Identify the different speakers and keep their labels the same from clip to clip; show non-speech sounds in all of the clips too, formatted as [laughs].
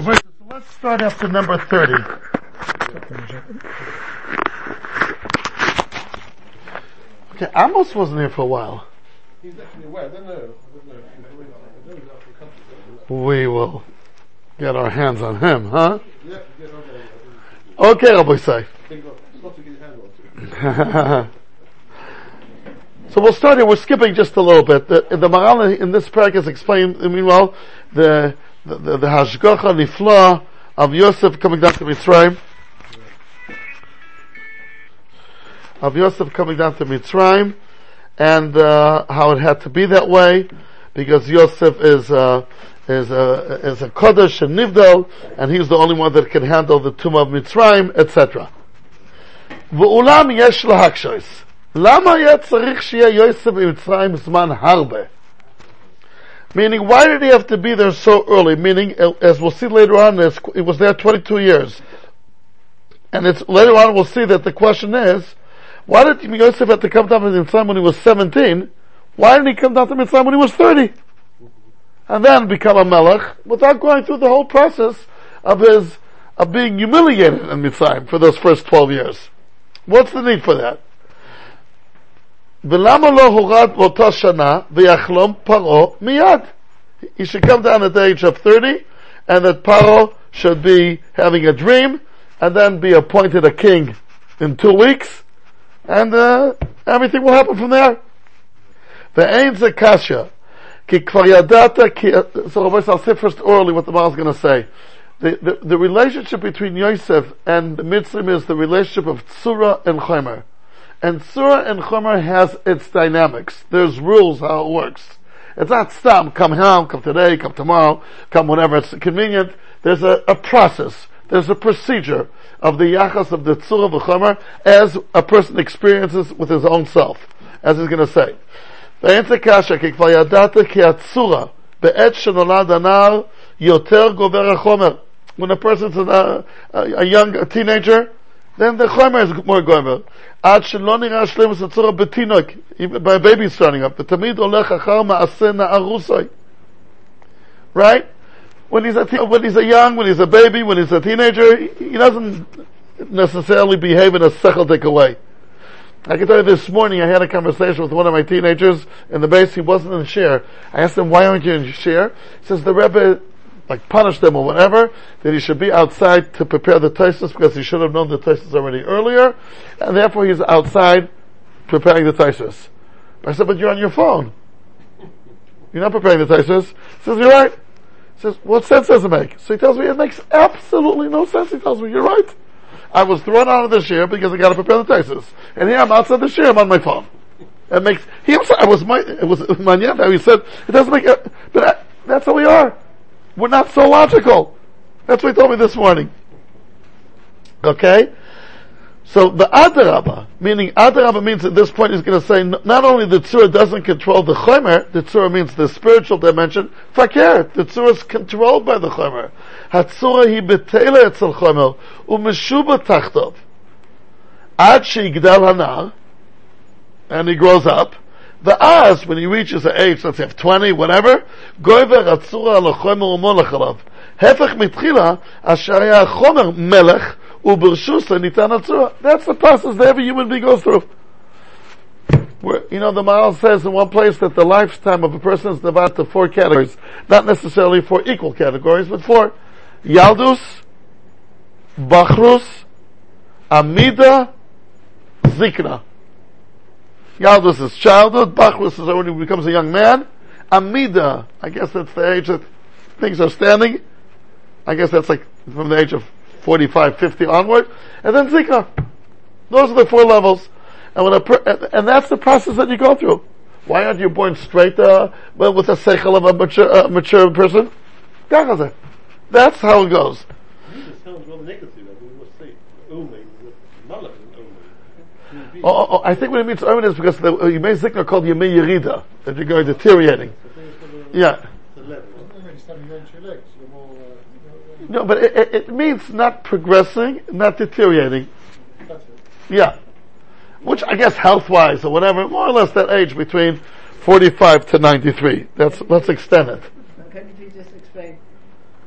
Speaker 1: So let's start after number 30. Okay, Amos wasn't here for a while.
Speaker 2: He's actually aware. I don't know. I don't know. I don't know if he's country.
Speaker 1: We will get our hands on him, huh?
Speaker 2: Okay.
Speaker 1: Okay, Rabbi say.
Speaker 2: Think of, it's not to get his hand on to. [laughs]
Speaker 1: so we'll start here. We're skipping just a little bit. The, the Maharal in this paragraph explained, meanwhile, the, the, the, the Hashgacha Nifla of Yosef coming down to Mitzrayim. Of Yosef coming down to Mitzrayim, and uh, how it had to be that way, because Yosef is uh, is a is a kodesh and nivdal, and he's the only one that can handle the tomb of Mitzrayim, etc. ואולם יש להקשויס. למה היה צריך שיהיה יוסף במצרים זמן הרבה? Meaning, why did he have to be there so early? Meaning, as we'll see later on, it was there 22 years. And it's, later on we'll see that the question is, why did Yosef have to come down to Mitzrayim when he was 17? Why didn't he come down to Mitzrayim when he was 30? And then become a melech without going through the whole process of his, of being humiliated in Mitzrayim for those first 12 years. What's the need for that? ולמה לא הורד באותה שנה ויחלום פרעה מיד? He should come down at the age of 30 and that Paro should be having a dream and then be appointed a king in two weeks and uh, everything will happen from there. ואין זה קשיא, כי כבר ידעת, כי... So I'll say first orally what the Maharal's going to say. The, the, the, relationship between Yosef and the Mitzrim is the relationship of Tzura and chomer. And Surah and Chomer has its dynamics. There's rules how it works. It's not stop, come home, come today, come tomorrow, come whenever it's convenient. There's a, a process. There's a procedure of the yachas of the tzura v'chomer as a person experiences with his own self, as he's going to say. When a person's a, a, a young a teenager, then the chomer is more gomer. Ad shelo is shlemus atzora betinok, by baby standing up. Olech achar ma'aseh. Right? When he's, a te- when he's a young, when he's a baby, when he's a teenager, he doesn't necessarily behave in a secheldik way. I can tell you this morning I had a conversation with one of my teenagers in the base, he wasn't in the share. I asked him, why aren't you in the share? He says, the Rebbe like punish them or whatever, that he should be outside to prepare the taisus because he should have known the taisus already earlier, and therefore he's outside preparing the taisus. I said, but you're on your phone. You're not preparing the taisus. He says, you're right. He says, what sense does it make? So he tells me it makes absolutely no sense. He tells me, you're right. I was thrown out of the share because I got to prepare the taxes. And here I'm outside the share, I'm on my phone. It makes, he I was my, it was [laughs] manyan he said, it doesn't make, but I, that's how we are. We're not so logical. That's what he told me this morning. Okay? So the Adarabba, meaning Adarabba means at this point he's going to say not only the Tzura doesn't control the Chomer, the Tzura means the spiritual dimension, Fakir, the Tzura is controlled by the Chomer. Hatzura hi betele etzel Chomer, umeshuba tachtov. Ad sheigdal hanar, and he grows up, the as when he reaches the age, let's say of 20, whatever, גויבר הצורה על החומר ומולך עליו. הפך מתחילה, אשר היה החומר מלך, וברשוסה ניתן That's the process that every human being goes through. Where, you know, the Maharal says in one place that the lifetime of a person is divided into four categories. Not necessarily four equal categories, but four. Yaldus, Bachrus, Amida, Zikna. Yaldus is childhood, Bachrus is when he becomes a young man. Amida, I guess that's the age that things are standing. I guess that's like from the age of 45, 50 onward, and then Zikna. Those are the four levels. And when a per- and that's the process that you go through. Why aren't you born straight, uh, well, with a seichel of a mature, uh, mature person? That's how it goes. Oh, oh, oh, I think what it means Omen is because the uh, Yemei Zikna are called Yemei Yerida, that you're going deteriorating. Yeah. No, but it, it, it, means not progressing, not deteriorating. Yeah. Which I guess health-wise or whatever, more or less that age between 45 to 93. That's, let's extend it.
Speaker 3: Can you please just explain,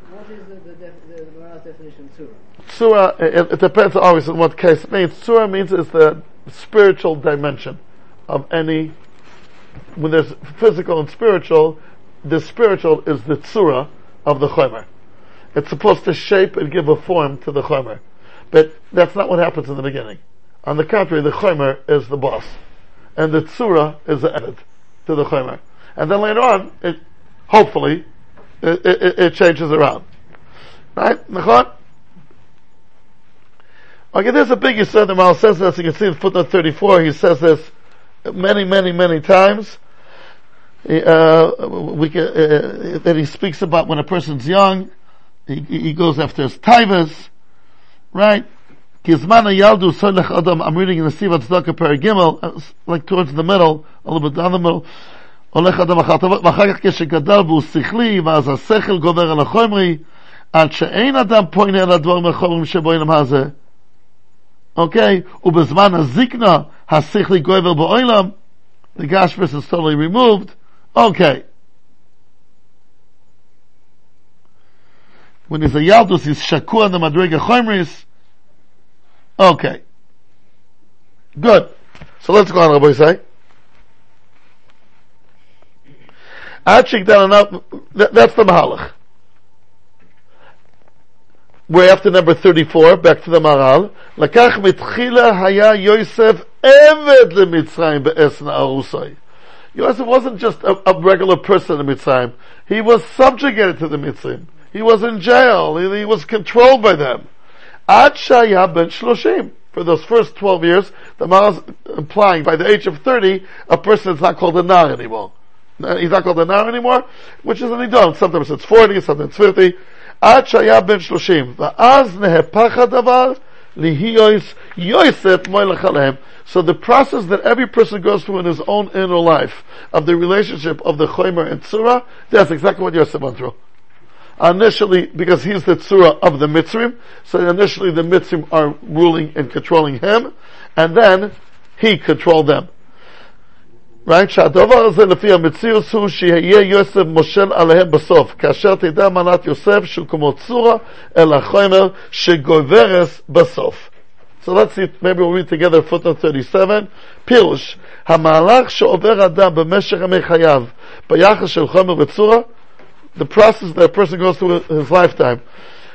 Speaker 3: what what is the, the, def- the, the definition of Tzura?
Speaker 1: Surah, it, it depends always on what case it means. Surah means is the spiritual dimension of any, when there's physical and spiritual, the spiritual is the tzura of the chomer. It's supposed to shape and give a form to the chomer. But that's not what happens in the beginning. On the contrary, the chomer is the boss. And the tzura is the edit to the chomer. And then later on, it, hopefully, it, it, it changes around. Right? Okay, there's a big Yisrael the Maharal says this, you can see in footnote 34, he says this many, many, many times. Uh, we can, uh, uh, that he speaks about when a person's young, he, he goes after his taivas, right? Kizmana Yaldu Solech Adam, I'm reading in the Sivat Tzedakah Paragimel, uh, like towards the middle, a little bit down the middle. הולך אדם אחר טובות, ואחר כך כשגדל והוא שכלי, ואז השכל גובר על החומרי, עד שאין אדם פונה אל הדברים החומרים שבו אינם הזה. Okay, ubezman zikna hasichli goyvel ba'olam. The gashmis is totally removed. Okay. When he's a yaldus, he's shaku on the madriga choimris. Okay. Good. So let's go on, Rabbi say. Achik down. That's the mahalach. We're after number 34, back to the Maharal. לקח מתחילה היה יוסף עבד למצרים בעשן ארוסי. Yosef wasn't just a, a, regular person in Mitzrayim. He was subjugated to the Mitzrayim. He was in jail. He, he was controlled by them. Ad Shaya ben Shloshim. For those first 12 years, the Maharal's implying by the age of 30, a person is not called a Nar anymore. He's not called a Nar anymore, which is an Idon. Sometimes it's 40, sometimes it's 50. עד שהיה בן שלושים, ואז נהפך הדבר להיות יוסף מוילך עליהם. So the process that every person goes through in his own inner life, of the relationship of the Chomer and Tzura, that's exactly what Yosef went through. Initially, because he's the Tzura of the Mitzrim, so initially the Mitzrim are ruling and controlling him, and then he controlled them. Right? שהדבר הזה לפי המציאות הוא שיהיה יוסף מושל עליהם בסוף, כאשר תדע מנת יוסף שהוא כמו צורה אל החומר שגוברס בסוף. So let's see, maybe we'll read together footnote 37. פירוש, המהלך שעובר אדם במשך ימי חייו ביחס של חומר וצורה, the process that a person goes through his lifetime,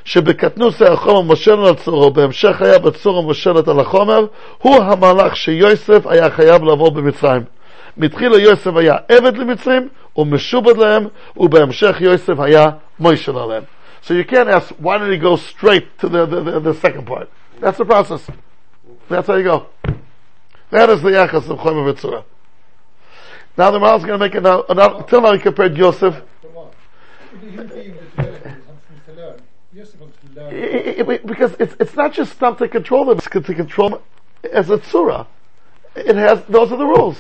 Speaker 1: שבקטנוס החומר מושל על צורו, בהמשך חייו הצורה מושלת על החומר, הוא המהלך שיוסף היה חייב לעבור במצרים. מתחילה יוסף היה עבד למצרים, ומשובד להם, ובהמשך יוסף היה מוישל עליהם. So you can't ask, why did he go straight to the, the, the, the second part? That's the process. That's how you go. That is the yachas of Chomer Vitzura. Now the Maharal's going to make it now. now until now he compared Yosef. because it's it's not just not to control them; it's to control them as a tzura. It has those are the rules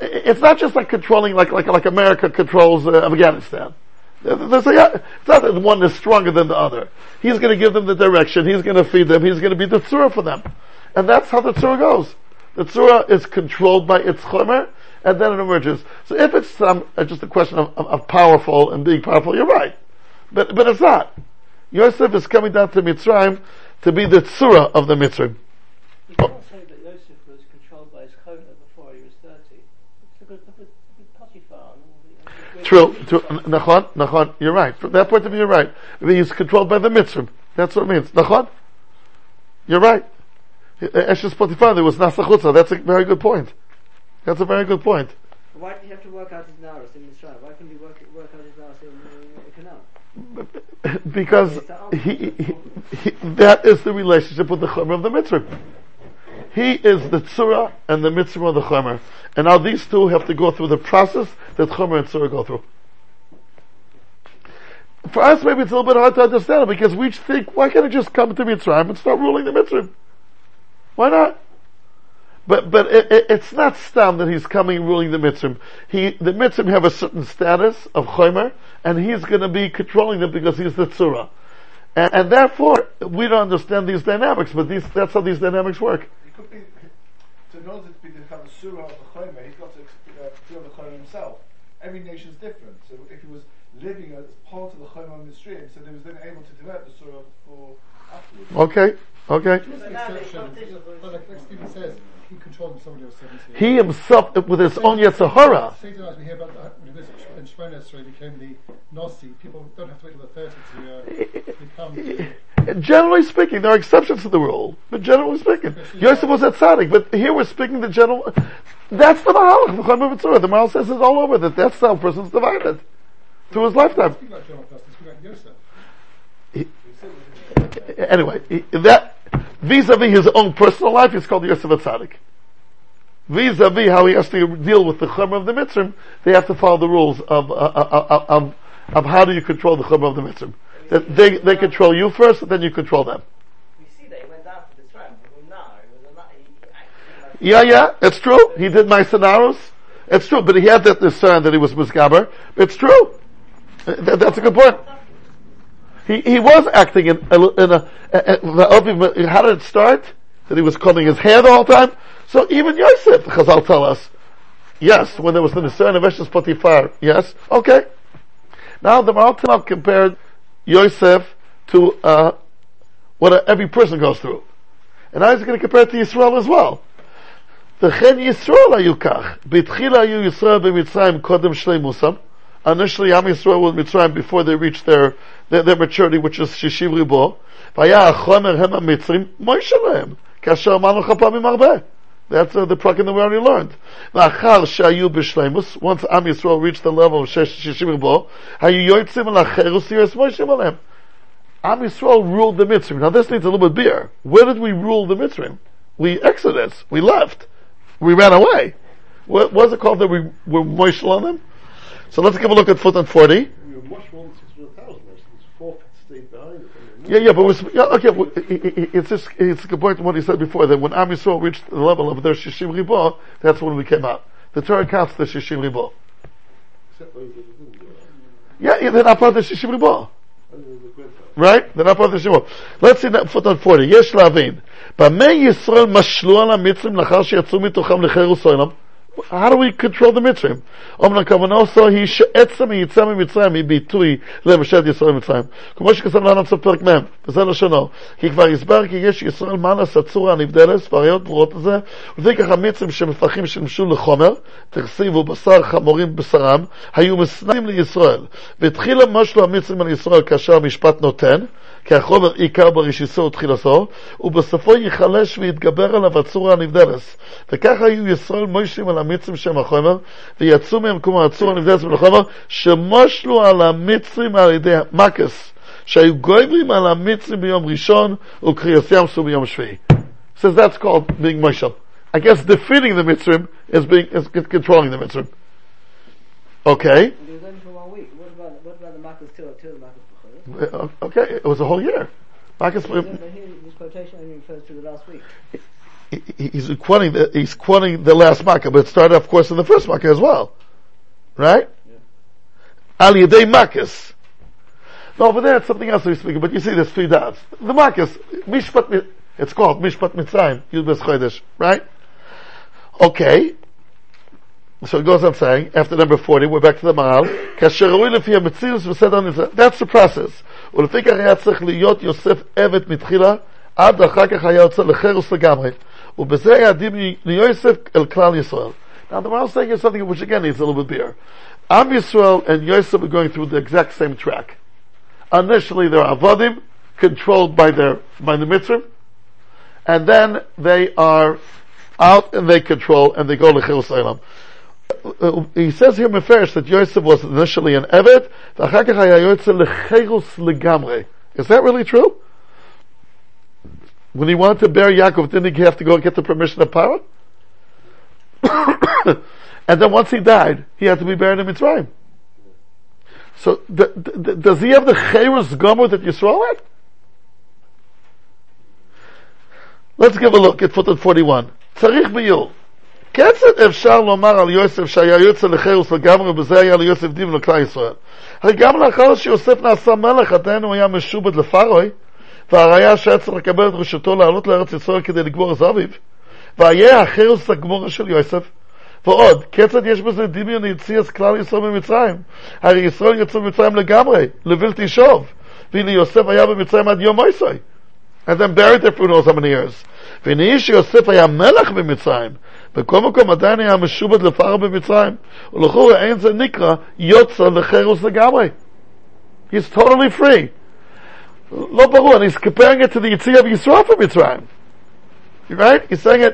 Speaker 1: it's not just like controlling like like like America controls uh, Afghanistan. There's a, it's not that one is stronger than the other. He's going to give them the direction. He's going to feed them. He's going to be the tzura for them, and that's how the tzura goes. The tzura is controlled by its chomer, and then it emerges. So if it's some uh, just a question of, of, of, powerful and being powerful, you're right, but but it's not. Yosef is coming down to Mitzrayim to be the tzura of the Mitzrayim. True, true. Nachon, Nachon, you're right. From that point of view, you're right. He's controlled by the mitzvah. That's what it means. Nachon? You're right. Eshes Potiphar, there was Nasachutza. That's a very good point. That's a very good point.
Speaker 3: Why did he have to work out his naras in Mitzrayim? Why couldn't he work, work out his naras in uh, Canaan? [laughs]
Speaker 1: Because he, he, he, that is the relationship with the Chomer of the mitzvah. He is the tzura and the mitzvah of the chomer. And now these two have to go through the process that chomer and tzura go through. For us, maybe it's a little bit hard to understand because we think, why can't it just come to Mitzrayim and start ruling the Mitzrayim? Why not? But, but it, it, it's not stam that he's coming ruling the Mitzrayim. He, the Mitzrayim have a certain status of Chomer, and he's gonna be controlling them because he's the Tzura. And, and, therefore, we don't understand these dynamics, but these, that's how these dynamics work
Speaker 2: could be, to know that to become a surah of the Chomer, he's got to uh, feel the Chomer himself. Every nation's different. So if he was living as part of the Choma Mitzrayim, so they was then able to develop the Surah for afterwards.
Speaker 1: Okay, okay.
Speaker 4: Just an exception. But like, like Stephen says, he himself when he was 17.
Speaker 1: He himself, with his own Yetzirah,
Speaker 4: Satan, as we hear about that, when this when Shemona Esrei became the Nasi, people don't have to wait till they're 30 to uh, [laughs]
Speaker 1: generally speaking, there are exceptions to the rule, but generally speaking, Yosef was at Tzaddik, but here we're speaking the general, that's the Mahalach, the Mahalach says it all over, that that's how a person's divided through his lifetime.
Speaker 4: speak like John Augustus, speak like Yosef.
Speaker 1: Anyway, he- that, vis-a-vis his own personal life, he's called Yosef at Tzaddik. Vis-a-vis how he has to deal with the Chum of the Mitzrim, they have to follow the rules of, uh, uh, uh, of, of how do you control the Chum of the Mitzrim. That they, they control you first, then you control them.
Speaker 5: We see that he went after the tram, but now it was a lot, he, he acted like
Speaker 1: Yeah, yeah, it's true. He did my scenarios. It's true, but he had that discern that he was misgaber. It's true. That- that's a good point. He, he was acting in, in a, how did it start? That he was combing his hair the whole time? So even Yosef, Chazal tell us, yes, when there was the Nisran of Eshes Potiphar, yes, okay. Now the Maharal Tanakh compared Yosef to, uh, what a, every person goes through. And now he's going to compare it to Yisrael as well. The ישראל היו כך, בתחילה Yisrael ישראל Kodem קודם initially Am Yisrael was Mitzrayim before they reached their, their, their maturity, which is Shishim Ribo. That's uh, the prakam that we already learned. Once Am Yisrael reached the level of Shishim Ribo, Am Yisrael ruled the Mitzrayim. Now this needs a little bit beer. Where did we rule the Mitzrayim? We exodus. We left. We ran away. What was it called that we were moishel on them? So let's give a look at footnote 40.
Speaker 2: We were much more than 600,000, actually. It's four fifths stayed behind it.
Speaker 1: Yeah, yeah, but it was, yeah, okay, well, it- it- it- it's just, it's a good point to what he said before, that when Am Yisrael reached the level of their Shishim Ribo, that's when we came out. The Torah counts the Shishim Ribo.
Speaker 2: Except those that didn't do it.
Speaker 1: Yeah, yeah, they're not part of the Shishim Ribo.
Speaker 2: And there was a great
Speaker 1: Right? They're not part of the Shishim Ribo. Let's see that footnote 40. יש להבין, במה ישראל משלו על המצרים לאחר שיצאו מתוכם לחירוס עולם? How do we control the מצרים? אומנם כוונתו היא שעצם היציאה ממצרים היא ביטוי לממשלת ישראל במצרים. כמו שכתב לנו בסוף פרק מ', וזה לשונו. כי כבר הסבר כי יש ישראל מנס הצורה הנבדלת, והראיות ברורות לזה, ולפיכך המצרים שמפחים שימשו לחומר, תכסיבו בשר חמורים בשרם, היו מסנאים לישראל. והתחילה משלו המצרים על ישראל כאשר המשפט נותן, כי החומר עיקר בראשיתו ותחילתו, ובסופו ייחלש ויתגבר עליו הצורה הנבדלת. וכך היו ישראל מוישים על המצרים שם החומר, ויצאו מהם כמו הצורה הנבדלת מן החומר, שמושלו על המצרים על ידי מקס, שהיו גויברים על המצרים ביום ראשון, וקריאס ים סו ביום שביעי. Says that's called being moshel. I guess defeating the Mitzrim is being, is controlling the Mitzrim. Okay.
Speaker 3: What about what about the Makkah's till till
Speaker 1: Uh, okay, it was a whole year. Marcus,
Speaker 3: here, this quotation only refers to the last week.
Speaker 1: he- he's quoting the, he's quoting the last Makkah, but it started, of course, in the first Makkah as well. Right? Al Yedei Makkahs. No, over there it's something else we're speaking, but you see there's three dots. The Makkahs, Mishpat, Mi- it's called Mishpat Mitzrayim, Yud Bes Chodesh, right? Okay. So it goes on saying, after number 40, we're back to the Maharal, That's the process. Now the Maharal saying is something which again is a little bit weird. Am Yisrael and Yosef are going through the exact same track. Initially they're Avodim, controlled by their, by the Mitzvah, and then they are out and they control and they go to Chil Salem he says here Mefarish that Yosef was initially an Evet, is that really true? When he wanted to bury Yaakov, didn't he have to go and get the permission of Paro? [coughs] and then once he died, he had to be buried in Mitzrayim. So, does he have the Cheirus Gomer that Yisrael had? Let's give a look at footnote 41. Tzarich. כיצד אפשר לומר על יוסף שהיה יוצא לחירוס לגמרי ובזה היה ליוסף דין לכלל ישראל? הרי גם לאחר שיוסף נעשה מלך עדיין הוא היה משובד לפרוי והראיה שהיה צריך לקבל את רשותו לעלות לארץ ישראל כדי לגמור את אביו והיה החירוס הגמורה של יוסף ועוד, כיצד יש בזה דמיון ליציאס כלל ישראל ממצרים? הרי ישראל יצאו ממצרים לגמרי, לבלתי שוב. והנה יוסף היה במצרים עד יום מויסוי. And then buried there for many years. והנה איש שיוסף היה מלך במצרים, בכל מקום עדיין היה משובד לפרעה במצרים, ולכאורה אין זה נקרא יוצא לחירוס לגמרי. He's totally free. לא ברור, and he's comparing it to the יציאה בישראל from מצרים. Right? He's saying it,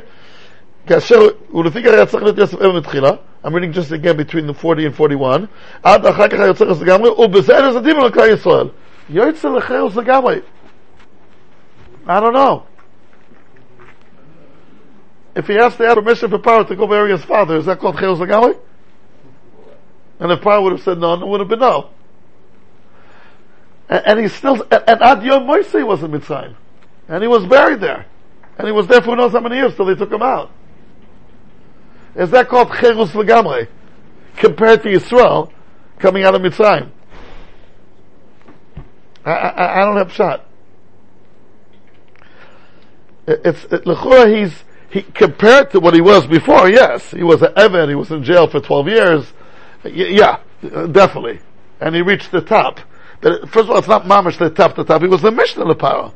Speaker 1: כאשר הוא לפי כך היה צריך להיות יוסף אבן מתחילה, I'm reading just again between the 40 and 41, עד אחר כך היה יוצא חס לגמרי, ובזה אין איזה דיבר לכלל ישראל. יוצא לחירוס לגמרי. I don't know. If he has to ask permission for Paro to go bury his father, is that called Cheos Lagali? And if Paro would have said no, it would have been no. And, and he's still, and, and Ad was in Mitzrayim. And he was buried there. And he was there for who knows how many years till they took him out. Is that called Cheos Lagamre? Compared to Yisrael coming out of Mitzrayim. I, I, I don't have shot. It- It's, it, L'chora, he's, he, compared to what he was before, yes, he was an Evan, he was in jail for 12 years. Yeah, definitely. And he reached the top. But first of all, it's not Mamish the top, the top. He was the Mishnah of Paro.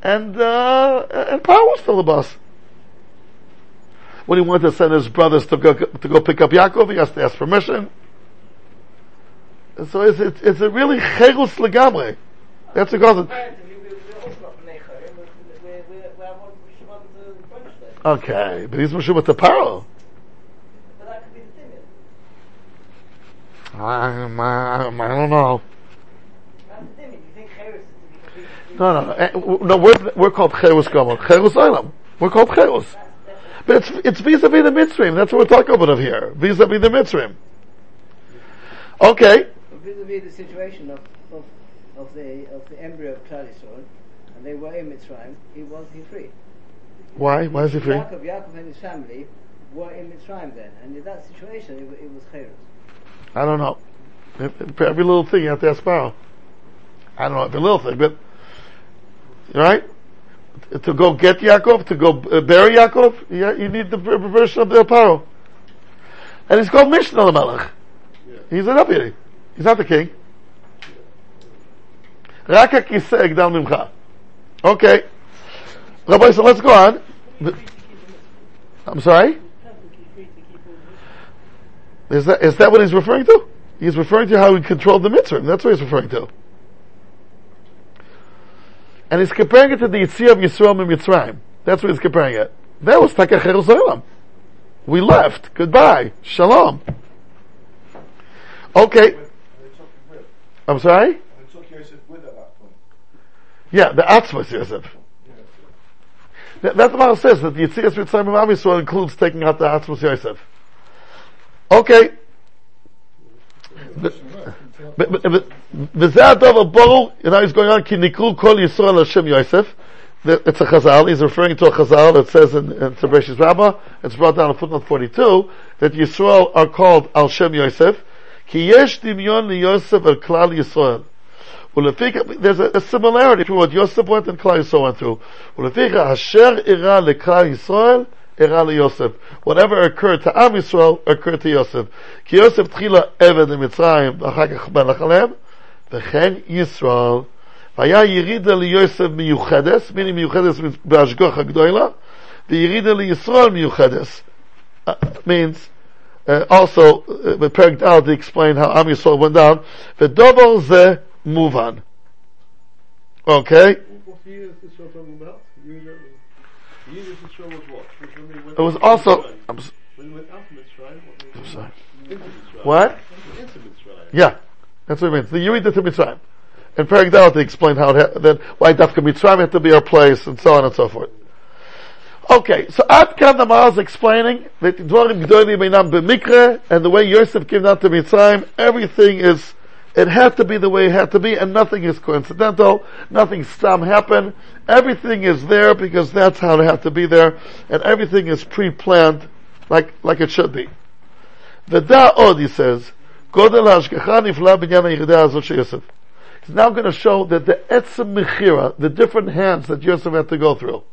Speaker 1: And, uh, and Paro was still the boss. When he wanted to send his brothers to go, to go pick up Yaakov, he has to ask permission. So is it, is it really Cherus Legamre? That's what causes it.
Speaker 5: Comparatively, we- we're also not from Necho, we're, we're, we're, we're on Shimon to French there.
Speaker 1: Okay, but he's Meshubah to Paro.
Speaker 5: But that could be the thing.
Speaker 1: I, I, I don't know.
Speaker 5: That's the thing. You think Cheres is to be
Speaker 1: No, no, no. Eh, No, we're, we're called Cherus Gomer. Cherus Olam. We're called Cherus. But it's, it's vis-a-vis the Mitzrayim. That's what we're talking about here. Vis-a-vis the Mitzrayim. Okay.
Speaker 3: Vis-a-vis the situation of, of, of the of the embryo of Klal and they were in Mitzrayim, he was he free.
Speaker 1: Why? Why is it free?
Speaker 3: Yaakov, Yaakov and his family were in Mitzrayim then, and in that situation, it, it was Cheres.
Speaker 1: I don't know. Every little thing you have to ask Pharaoh. I don't know every little thing, but right to go get Yaakov, to go uh, bury Yaakov, you need the version of the Pharaoh. And he's called Mishnah the Yeah. He's a deputy. He's not the king. Raka. Okay. Rabbi, so let's go on. I'm sorry? Is that, is that what he's referring to? He's referring to how he controlled the mitzvah. That's what he's referring to. And he's comparing it to the Yitzhak of Yisrael and Mitzrayim. That's what he's comparing it. That was Takach Jerusalem. We left. Goodbye. Shalom. Okay.
Speaker 2: And they took him with.
Speaker 1: I'm sorry?
Speaker 2: And they took Yosef with at that point.
Speaker 1: Yeah, the Atzmos Yosef. That, that's what it says, that the Yitzias Mitzrayim of Am Yisrael includes taking out the Atzmos Yosef. Okay. But, but, but, וזה הדבר ברור, you know, he's going on, כי נקראו כל ישראל על שם יוסף. The- It's a Chazal, he's referring to a Chazal that says in, in Tzabreshi's Rabbah, it's brought down in footnote 42, that Yisrael are called al Shem Yosef, כי יש דמיון ליוסף על כלל ישראל. ולפיכך, there's a, a similarity between what Yosef went and Klal Yisrael went through. ולפיכך, אשר אירע לכלל ישראל, אירע ליוסף. Whatever occurred to עם ישראל, occurred to יוסף. כי יוסף תחילה עבד למצרים, ואחר כך מלך עליהם, וכן ישראל. והיה ירידה ליוסף מיוחדס, meaning מיוחדס בהשגוח הגדולה, וירידה לישראל מיוחדס. Uh, means, uh, also, uh, בפרק ד' to explain how עם ישראל went down, ודובר move on. Okay? It was also. I'm, sorry. What? Yeah, that's what it means. The Yuri to Mitzrayim. And Paragdal to explain how it ha- that why Dafka Mitzrayim had to be our place and so on and so forth. Okay, so Adkan the is explaining that Dvorim Gdolim Beinam B'mikre and the way Yosef came down to Mitzrayim, everything is it had to be the way it had to be, and nothing is coincidental. Nothing stam happened. Everything is there because that's how it had to be there, and everything is pre-planned like like it should be. The Da'od, he says, Godel Hashgacha Nifla Binyan Azot Yosef. He's now going to show that the Etzem Mechira, the different hands that Yosef had to go through,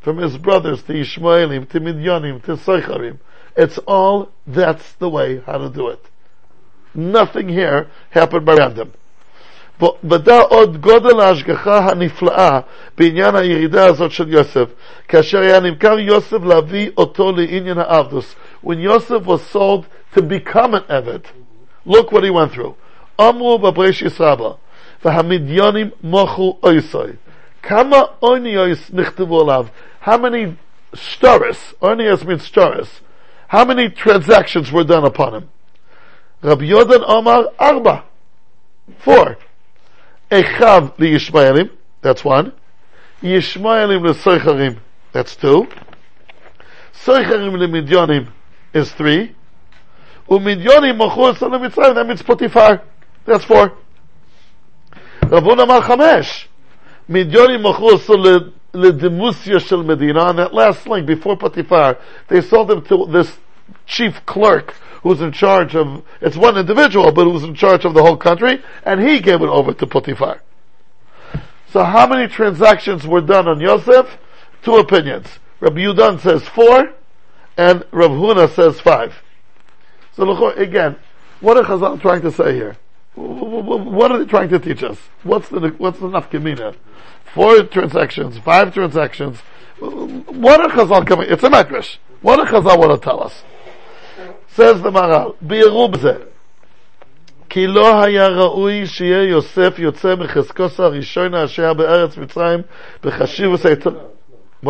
Speaker 1: from his brothers to Ishmaelim, to Midyanim, to Soicharim, it's all, that's the way how to do it Nothing here happened by random. ודע עוד גודל ההשגחה הנפלאה בעניין הירידה הזאת של יוסף, כאשר היה נמכר יוסף להביא אותו לעניין העבדוס. When Yosef was sold to become an Eved, look what he went through. אמרו בברישיס רבה, והמדיונים מוכו אויסוי. כמה אוניוס נכתבו עליו? How many stores, אוניוס means stores, how many transactions were done upon him? Rabbi Yudan Omar Arba. Four. Echav li Yishmaelim. That's one. Yishmaelim the Soicharim. That's two. Soicharim the Midyonim, is three. Umidyanim Machur Son of Mitzrayim. That means Potifar, That's four. Rav Huna Amar Chamesh. Midyonim Midyanim Machur le Ledemusya Shel Medina. And that last link before Potifar, they sold them to this chief clerk who's in charge of, it's one individual, but who's in charge of the whole country, and he gave it over to Potiphar. So how many transactions were done on Yosef? Two opinions. Rabbi Yudan says four, and Rav Huna says five. So look, again, what are Chazal trying to say here? What are they trying to teach us? What's the what's the nafkamina? Four transactions, five transactions. What are Chazal coming? It's a medrash. What are Chazal want to tell us? says the Maharal, בירו בזה. כי לא היה ראוי שיהיה יוסף יוצא מחזקוס הראשון אשר בארץ מצרים בחשיבוס היתר... What?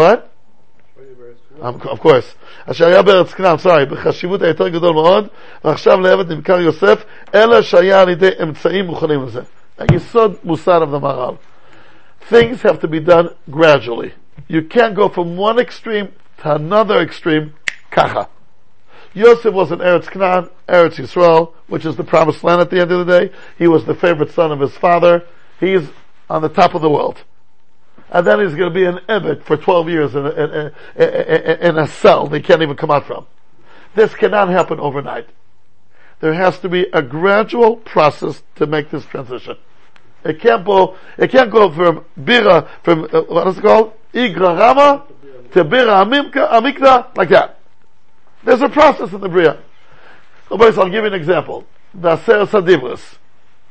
Speaker 1: Um, of course. אשר היה בארץ כנען, sorry, בחשיבות היותר גדול מאוד, ועכשיו לעבד נמכר יוסף, אלא שהיה על ידי אמצעים מוכנים לזה. היסוד מוסר המר"ל. Things have to be done gradually. You can't go from one extreme to another extreme, ככה. Yosef was in Eretz Canaan, Eretz Yisrael, which is the promised land at the end of the day. He was the favorite son of his father. He's on the top of the world. And then he's going to be an Ebed for 12 years in a, in, a, in a cell they can't even come out from. This cannot happen overnight. There has to be a gradual process to make this transition. It can't go, it can't go from Bira, from, uh, what is it called? Igra Rama to Bira Amikda, like that. There's a process in the Bria. I'll give you an example. The Aseres Hadibros.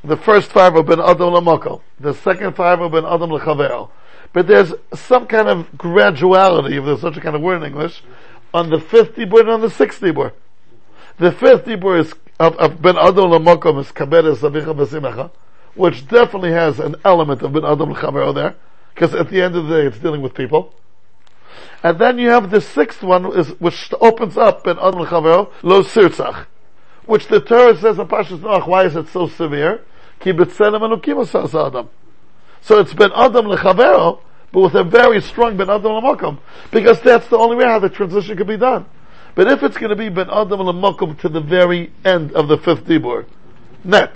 Speaker 1: The first five have been Adam Lamoko. The second five have been Adam Lechavero. But there's some kind of graduality, if there's such a kind of word in English, on the fifth Dibur and on the sixth Dibur. The fifth Dibur is of, of Ben Adam Lamokom is Kaberes Avicha Besimecha, which definitely has an element of Ben Adam Lechavero there, because at the end of the day it's dealing with people. And then you have the sixth one, is, which opens up in Adam Chavero, Lo Sirtzach, which the Torah says in Pashas Noach, why is it so severe? Ki b'tzelem elokim Adam. So it's been Adam lechavero, but with a very strong ben Adam l'makom, because that's the only way how the transition can be done. But if it's going to be ben Adam l'makom to the very end of the fifth dibur, net,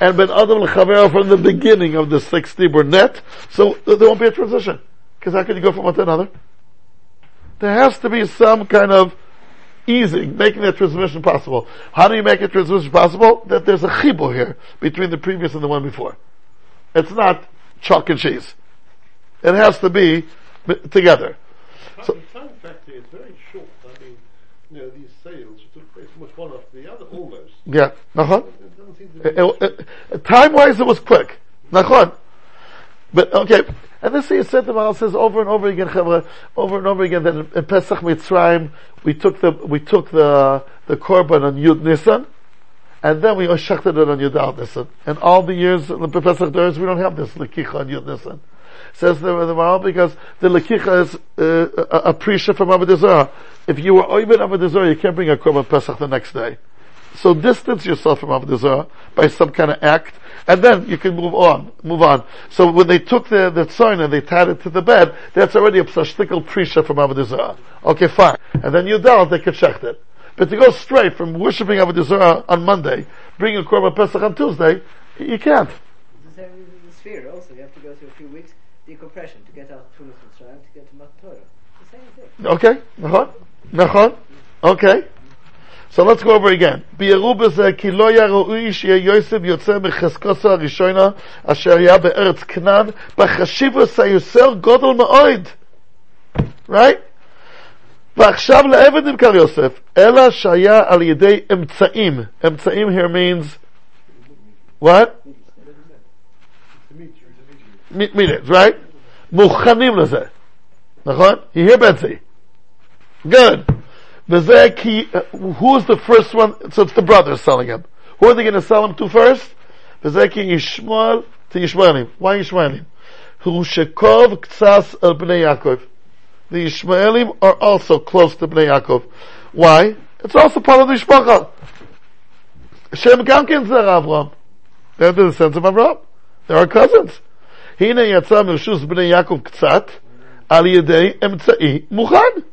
Speaker 1: and ben Adam l'chavero from the beginning of the sixth dibur net, so there won't be a transition. Because how can you go from one to another? There has to be some kind of easing, making that transmission possible. How do you make a transmission possible? That there's a chibur here between the previous and the one before. It's not chalk and cheese. It has to be together.
Speaker 2: So, the time factor is very short. I mean, you know, these sales took place much one after the other, almost.
Speaker 1: Yeah, uh-huh. Time-wise, it was quick. Nachon. But okay, and this is said the Maharal says over and over again, over and over again that in, Pesach Mitzrayim we took the we took the the korban on Yud Nisan, and then we shechted it on Yud Al Nisan. And all the years in the Pesach days we don't have this lekicha on Yud Nisan. Says the, the because the lekicha is uh, a, a prisha from Avodah If you were oibid Avodah you can't bring a korban Pesach the next day. So distance yourself from Avodah by some kind of act and then you can move on, move on. So when they took the, the tzoin and they tied it to the bed, that's already a psashtikal prisha from Avodah Okay, fine. And then you doubt they could shecht it. But to go straight from worshipping Avodah on Monday, bring a Korban Pesach on Tuesday, you can't.
Speaker 3: It's the same with the sphere also. You have to go through a few weeks decompression to get out Tunis Mitzrayim, to get to Torah. The same thing.
Speaker 1: Okay, nachon, nachon, okay. So let's go over again. ביארו בזה כי לא היה ראוי שיהיה יוסף יוצא מחזקוסו הראשונה אשר היה בארץ כנען בחשיבוס היותר גודל מאוד. Right? ועכשיו לעבד נמכר יוסף, אלא שהיה על ידי אמצעים. אמצעים here means, what? מ- meters, right? מוכנים לזה. נכון? He hear בזה. Good. Uh, Who's the first one? So it's the brothers selling him. Who are they going to sell him to first? Bezeki Yishmael to Yishmaelim. Why Yishmaelim? Who shekov ktsas el bnei Yaakov. The Yishmaelim are also close to bnei Yaakov. Why? It's also part of the Yishmacha. Shem Gamkin Zer Avram. They're the sons of Avram. They're our cousins. Hine yatzam Yershus bnei Yaakov ktsat al yedei emtsai muchan.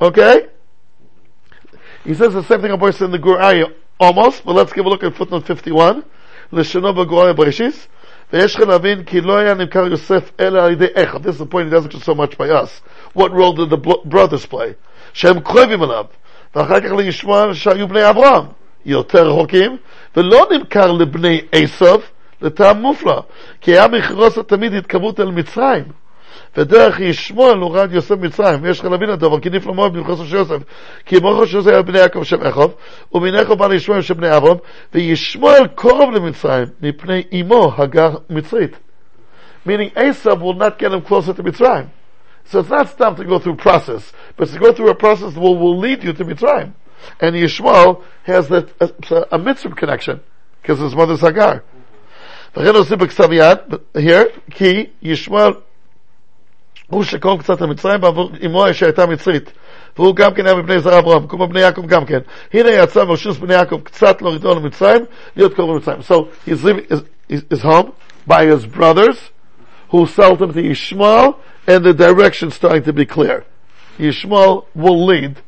Speaker 1: Okay? He says the same thing about in the Gur Aryeh, almost, but let's give a look at footnote 51. לשונו בגור'יה בראשיס, ויש לך להבין כי לא היה נמכר יוסף אלא על ידי איכה. This is the point he doesn't do so much by us. What role did the brothers play? שהם כואבים עליו, ואחר כך לישמעאל שהיו בני אברהם, יותר רחוקים, ולא נמכר לבני עשב, לטעם מופלא, כי היה מכרוסת תמיד התקרבות אל מצרים. ודרך ישמעאל הורד יוסף מצרים, ויש לך להבין את הדבר, כי נפלא מאוד במכרוסו של יוסף, כי מוכו של יוסף היה בני יעקב שם אכוב, ומנכו בא לישמעאל של בני אברהם, וישמעאל קרוב למצרים, מפני אמו הגר מצרית. Meaning Esav will not get him closer to Mitzrayim. So it's not time to go through process, but to go through a process that will, will lead you to Mitzrayim. And Yishmael has that, a, a mitzvah connection, because his mother's Hagar. וכן עושים בכתב יד, here, כי ישמעאל הוא שקרוב קצת למצרים בעבור אמו שהייתה מצרית. והוא גם כן היה מבני זרע אברהם, כמו בני יעקב גם כן. הנה יצא מרשוס בני יעקב קצת להורידו למצרים, להיות קרוב למצרים. So he's living his, his, his home by his brothers, who sold him to Yishmael, and the direction starting to be clear. Yishmael will lead,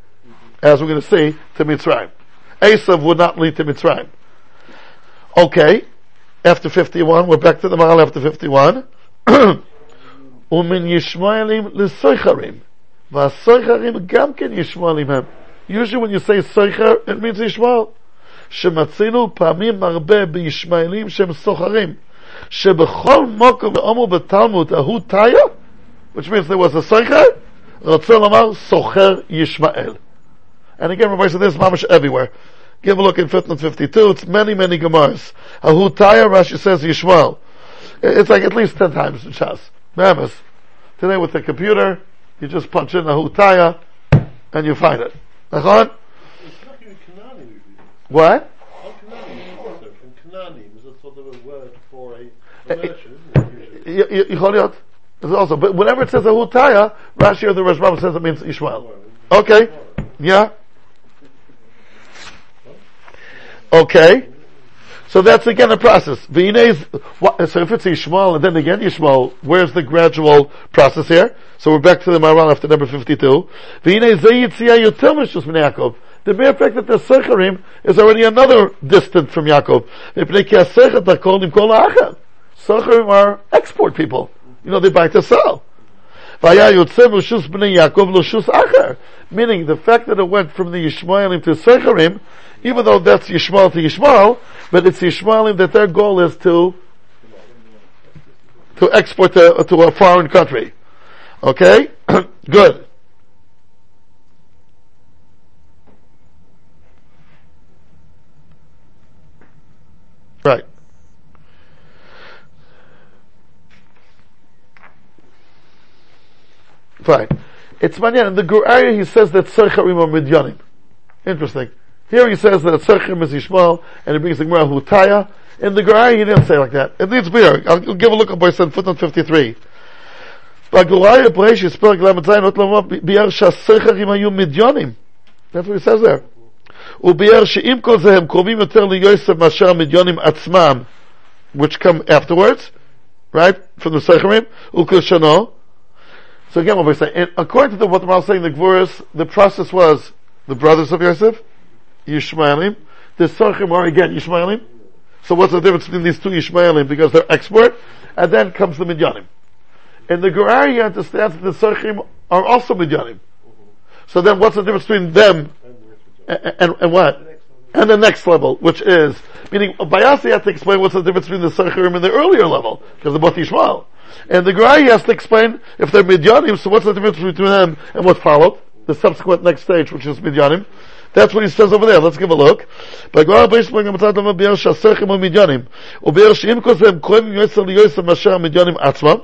Speaker 1: as we're going to see, to Mitzrayim. Esav would not lead to Mitzrayim. Okay, after 51, we're back to the Maral after 51. [clears throat] ומן ישמעאלים לסויכרים. והסויכרים גם כן ישמעאלים הם. Usually when you say סויכר, it means ישמעאל. שמצינו פעמים הרבה בישמעאלים שהם סוחרים. שבכל מוקר ואומר בתלמוד ההוא תאיה, which means there was a סויכר, רוצה לומר סוחר ישמעאל. And again, Rabbi said this mamash everywhere. Give a look in footnote 52. It's many, many Gemaras. Ahu Taya, Rashi says Yishmael. It's like at least 10 times in Shas. Bemis. Today with the computer, you just punch in the hutaya and you find it. Nachon? What?
Speaker 2: Yicholiot. There's also,
Speaker 1: but whenever it says a hutaya, Rashi or the Rashbam says it means Ishmael. Okay. Yeah. Okay. So that's again a process. So if it's Yishmael and then again Yishmael, where's the gradual process here? So we're back to the Maharal after number 52. V'inei zeh yitziyah yoter mishus min Yaakov. The mere fact that they're Secharim is already another distant from Yaakov. Secharim are export people. You know, they buy to sell. Meaning, the fact that it went from the Yishmaelim to Secharim, even though that's Yishmael to Yishmael, but it's Yishmaelim that their goal is to, to export to, to a foreign country. Okay? [clears throat] Good. Right. Fine. It's Manyan. In the Gur Aryeh he says that Tzarcharim are Midyanim. Interesting. Here he says that Tzarcharim is Yishmael, and he brings the Gemara Hutaya. In the Gur Aryeh he didn't say like that. It needs beer. I'll, I'll give a look up by footnote 53. But ברשיס Arya, ל"ז עוד לא ביאר שהסכרים היו מדיונים. That's what he says there. הוא ביאר שעם כל זה הם קרובים יותר ליוסף מאשר המדיונים עצמם, which come afterwards, right, from the סכרים, וכלשונו, so again, what we're saying, according to the, what the Maharal saying, the Gvuras, the process was the brothers of Yosef, Yishmaelim, the Sarchim are again Yishmaelim. So what's the difference between these two Yishmaelim? Because they're export, and then comes the Midyanim. And the Gur Aryeh, you understand that the Sarchim are also Midyanim. So then what's the difference between them and, and, and what? And the next level, which is, meaning, Bayasi had to explain what's the difference between the Sarchim and the earlier level, because they're both Yishmael. And the Gerai has to explain if they're Midyanim, so what's the difference between them and what followed? the subsequent next stage, which is Midyanim. That's what he says over there. Let's give a look. בגמרא בייס בגמרא מצד אומר ביאר שהסרחים הם מדיינים. וביאר שאם כל זה הם קרובים יועצר ליועצר מאשר המדיינים עצמם.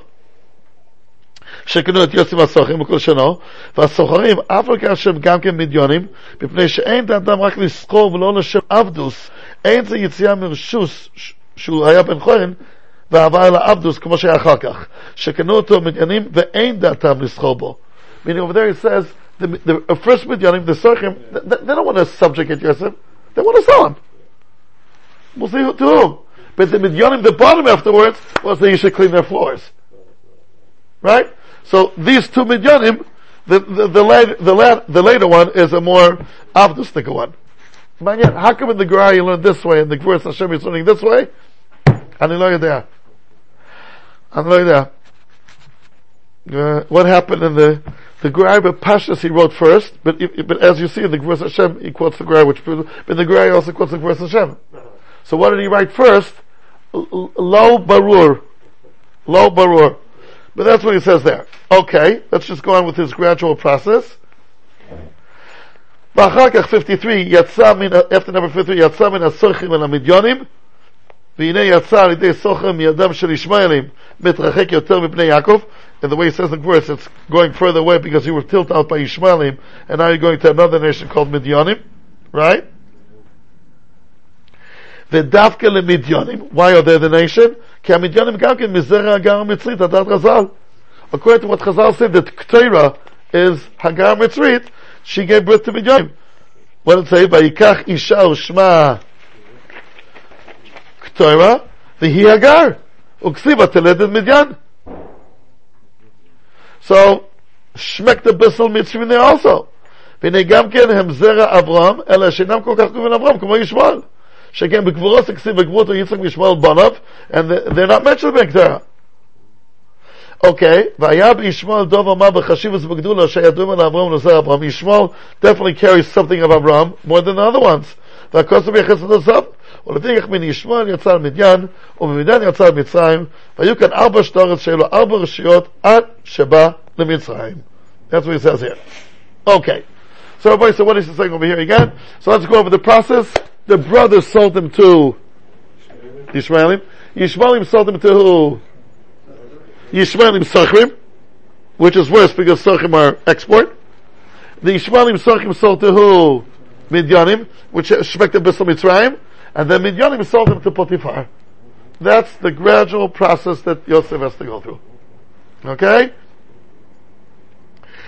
Speaker 1: שקנו את יוצאים הסוחרים בכל שנו, והסוחרים, אף על כך שהם גם כן מדיונים, מפני שאין דעתם רק לסחור ולא לשם עבדוס, אין זה יציאה מרשוס ש- שהוא היה בן כהן, ועבר אל העבדוס כמו שהיה אחר כך, שקנו אותו מדיינים ואין דעתם לסחור בו. Meaning over there it says, the, the uh, first midyanim, the sochim, they, they don't want to subjugate Yosef, they want to sell him. We'll see who, to whom. But the midyanim, the bottom afterwards, was that you should clean their floors. Right? So these two midyanim, the, the, the, later, the, la- the later one is a more avdustika one. Man, yet, how come in the Gemara you learn this way and the Gemara Hashem is learning this way? And you learn there. Anloida. Uh, what happened in the the Gur Aryeh Pashas he wrote first, but but as you see in the Gevuros Hashem he quotes the Gur Aryeh, which but the Gur Aryeh also quotes the Gevuros Hashem. So what did he write first? Lo Barur, Lo Barur, but that's what he says there. Okay, let's just go on with his gradual process. ואחר 53, yatsam מן, after number 53, yatsam in הסרחים and amidyonim. והנה יצא על ידי סוחר מידם של ישמעאלים, מתרחק יותר מפני יעקב, and the way he says the verse, it's going further away because you were tilted out by Ishmaelim, and now you're going to another nation called Midianim, right? ודווקא למדיונים, why are they the nation? כי המדיונים גם כן מזרע הגר המצרית, הדת חז"ל. According to what Chazal said, that Ketera is Hagar Mitzrit, she gave birth to Midianim. What did it say? ויקח אישה ושמה Ketera, והיא הגר, וכסיבה תלדת מדיין. So, Shmek the Bissel Mitzvah there also. והנה גם כן הם זרע אברהם, אלא שאינם כל כך קרובים לאברהם, כמו ישמעאל. שכן בגבורות הכסיב בגבורות יצחק וישמעאל בניו, and they're not mentioned בקטרה. Okay, והיה בישמעאל דוב אמר בחשיבוס בגדולה שידועים על אברהם ולזרע אברהם. ישמעאל definitely carries something of Abraham more than the other ones. והכוסף יחס לנוסף. ולפיכך מן ישמעאל יצא על מדיין, וממדיין יצא על מצרים, והיו כאן ארבע שטורס שהיו לו ארבע רשויות עד שבא למצרים. That's what he says here. Okay. So everybody, so what is he saying over here again? So let's go over the process. The brothers sold him to Yishmaelim. Yishmaelim sold him to who? Yishmaelim Sachrim, which is worse because Sachrim are export. The Yishmaelim Sachrim sold to who? Midyanim, which Shmek the Bissel Mitzrayim, and then Midyanim sold him to Potiphar. That's the gradual process that Yosef has to go through. Okay?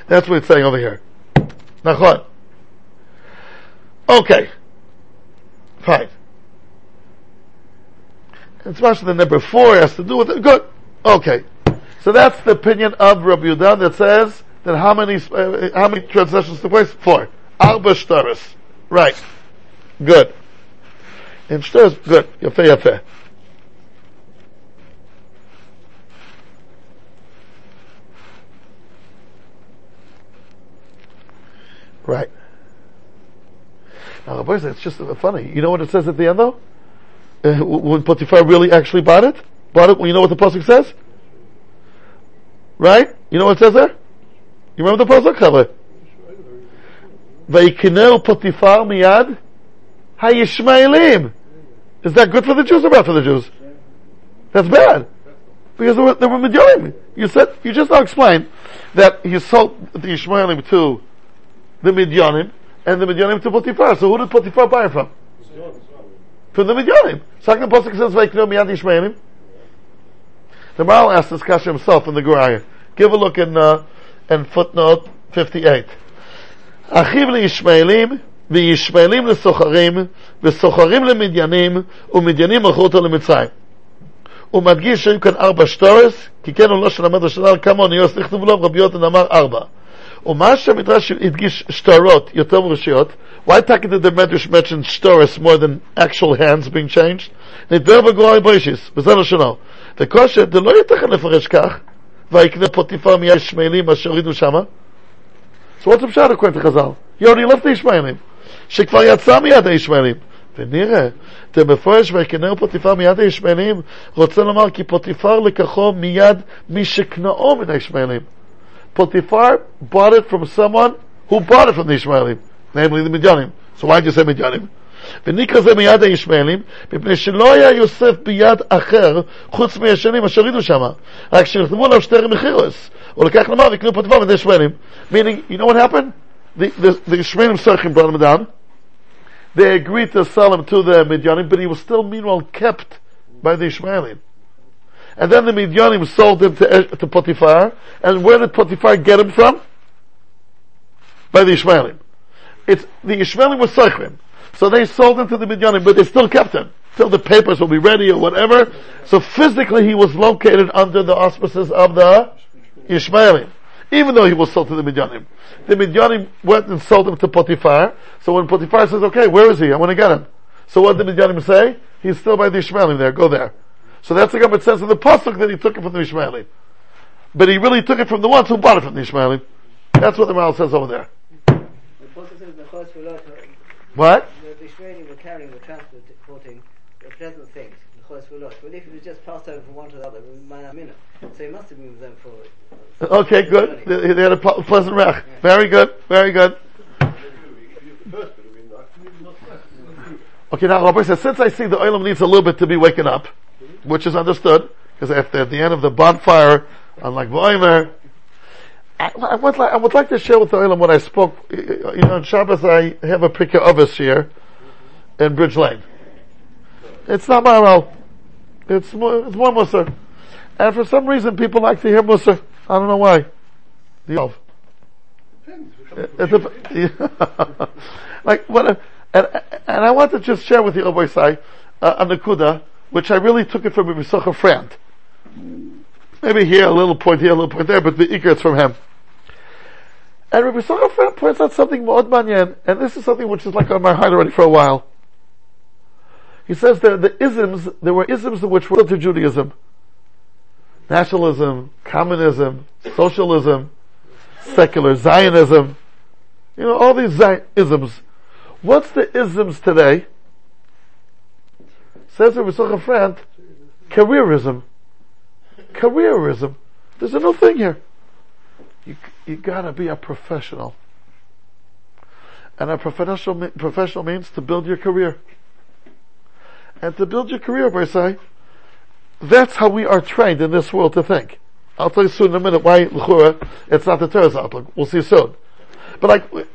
Speaker 1: That's what it's saying over here. Nachon. Okay. Fine. It's much the number four has to do with it. Good. Okay. So that's the opinion of Rabbi Yudan that says that how many uh, how many translations took place? Four. Arba shtaris. Right. Good. In shtaris, good. Yafe yafe. Right. Now, the boy it's just funny. You know what it says at the end, though? Uh, when Potiphar really actually bought it? Bought it, well, you know what the Pasuk says? Right? You know what it says there? You remember the Pasuk? Chavre? Vaikineu Potiphar miyad hayishmaelim. Is that good for the Jews or bad for the Jews? That's bad. Because they were, they were Midianim. You said, you just now explained that he sold the Ishmaelim to the Midianim and the Midianim to Potiphar. So who did Potiphar buy him from? From the Midianim. Second how can Pesach says, Vaikno Miyad Ishmaelim? The Maharal asked this question himself in the Gur Aryeh. Give a look in, uh, in footnote 58. Achiv li Ishmaelim וישמעאלים לסוחרים, וסוחרים למדיינים, ומדיינים מכרו אותו למצרים. הוא מדגיש שהיו כאן ארבע שטורס, כי כן הוא לא שלמד השנה על כמה אוניות נכתבו לו, רבי יותן אמר ארבע. ומה שהמדרש הדגיש שטרות יותר מרשויות, why talking to the Medrash mentioned שטורס more than actual hands being changed? נדבר בגרוי בוישיס, וזה לשונו. וכושר, זה לא ייתכן לפרש כך, ויקנה פוטיפר מיד ישמעאלים אשר הורידו שמה. So what's the pshat according to Chazal? He already left the שכבר יצא מיד הישמעאלים. ונראה, אתם מפורש ויקנהו פוטיפר מיד הישמעאלים, רוצה לומר כי פוטיפר לקחו מיד משכנעו מן הישמעאלים. Potiphar bought it from someone who bought it from the Ishmaelim, namely the Midyanim. So why'd you say Midyanim? וניקרא זה מיד הישמעאלים, מפני שלא היה יוסף ביד אחר, חוץ מהשנים אשר ראינו שמה. רק שנכתבו עליו שטר מחירוס. הוא לקח למר וקנו פוטיפר מידי ישמעאלים. Meaning, you know what happened? The, the, the brought him down. They agreed to sell him to the Midyanim, but he was still meanwhile kept by the Ishmaelim. And then the Midyanim sold him to, to Potiphar, and where did Potiphar get him from? By the Ishmaelim. It's, the Ishmaelim was Sarchim. So they sold him to the Midyanim, but they still kept him till the papers will be ready or whatever. So physically he was located under the auspices of the Ishmaelim, even though he was sold to the Midyanim. The Midyanim went and sold him to Potiphar. So when Potiphar says, "Okay, where is he? I want to get him," so what did the Midyanim say? He's still by the Ishmaelim there. Go there. So that's the government says in the pasuk that he took it from the Ishmaelim, but he really took it from the ones who bought it from the Ishmaelim. That's what the Mal says over there.
Speaker 3: The the
Speaker 1: What?
Speaker 3: the Ishmaelim were carrying, were transporting pleasant things. But if it was just passed over from one to the other, it would Mina. So he must have been with them for
Speaker 1: Okay, good. They, they had a ple- pleasant rech. Very good. Very good. Okay, now Rabbi says, since I see the oilam needs a little bit to be waken up, which is understood, because after at the end of the bonfire, unlike Voimer, I, I, would like, I would like to share with the oilam what I spoke, you know, on Shabbos I have a picture of us here, in Bridge Lane. It's not Maharal. It's it's more Musar. And for some reason people like to hear Musar. I don't know why. The Yov. [laughs] Like what? And and I want to just share with you, Rabbi Sai, uh, a nakuda, which I really took it from a Yissocher Frand. Maybe here a little point here, a little point there, but the ikar is from him. And Rabbi Yissocher Frand points out something more manyan, and this is something which is like on my heart already for a while. He says that the isms, there were isms which were to Judaism. Nationalism, communism, socialism, secular Zionism, you know, all these isms. What's the isms today? Says Rabbi Yissocher Frand, careerism. Careerism. There's a new thing here. You, you gotta be a professional. And a professional, professional means to build your career. And to build your career, Barsai, that's how we are trained in this world to think. I'll tell you soon in a minute why L'chura, it's not the Torah's outlook. We'll see soon. But like,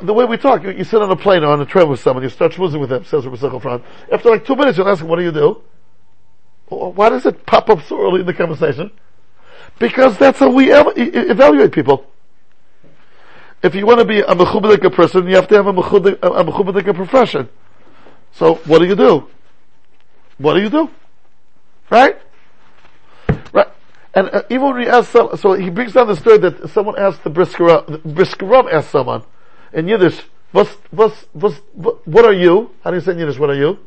Speaker 1: the way we talk, you, you sit on a plane or on a train with someone, you start schmoozing with them, says Rabbi Yissocher Frand. After like two minutes, you'll ask what do you do? Why does it pop up so early in the conversation? Because that's how we ev- evaluate people. If you want to be a mechubadik person, you have to have a mechubadik, a profession. So, what do you do? What do you do? Right? Right. And uh, even when he asks some, so he brings down the story that someone asked the Briskerov, Briskerov asked someone in Yiddish, was, was, was, what are you? How do you say in Yiddish, what are you?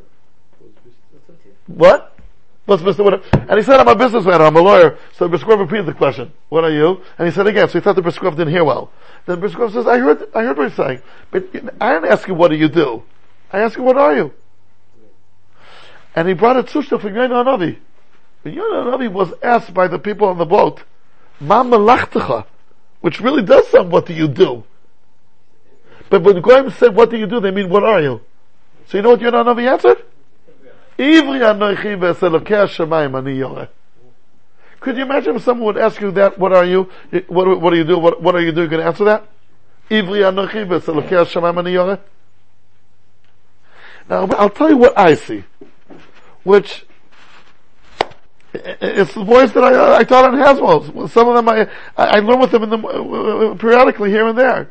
Speaker 1: What? What's Mr. What? And he said, I'm a businessman, I'm a lawyer. So Briskerov repeated the question, what are you? And he said again, so he thought the Briskerov didn't hear well. Then Briskerov says, I heard, I heard what you're saying, but I didn't ask you what do you do. I asked you what are you? And he brought a tzushta from Yonah Navi. But Yonah Navi was asked by the people on the boat, Ma which really does sound, what do you do? But when Goyim said, what do you do, they mean, what are you? So you know what Yonah Navi answered? Could you imagine if someone would ask you that, what are you? What, what do you do? What, what are you doing? To answer that? Now, I'll tell you what I see, which it's the voice that I, I taught on Haswell. Some of them I, I learn with them in the, periodically here and there.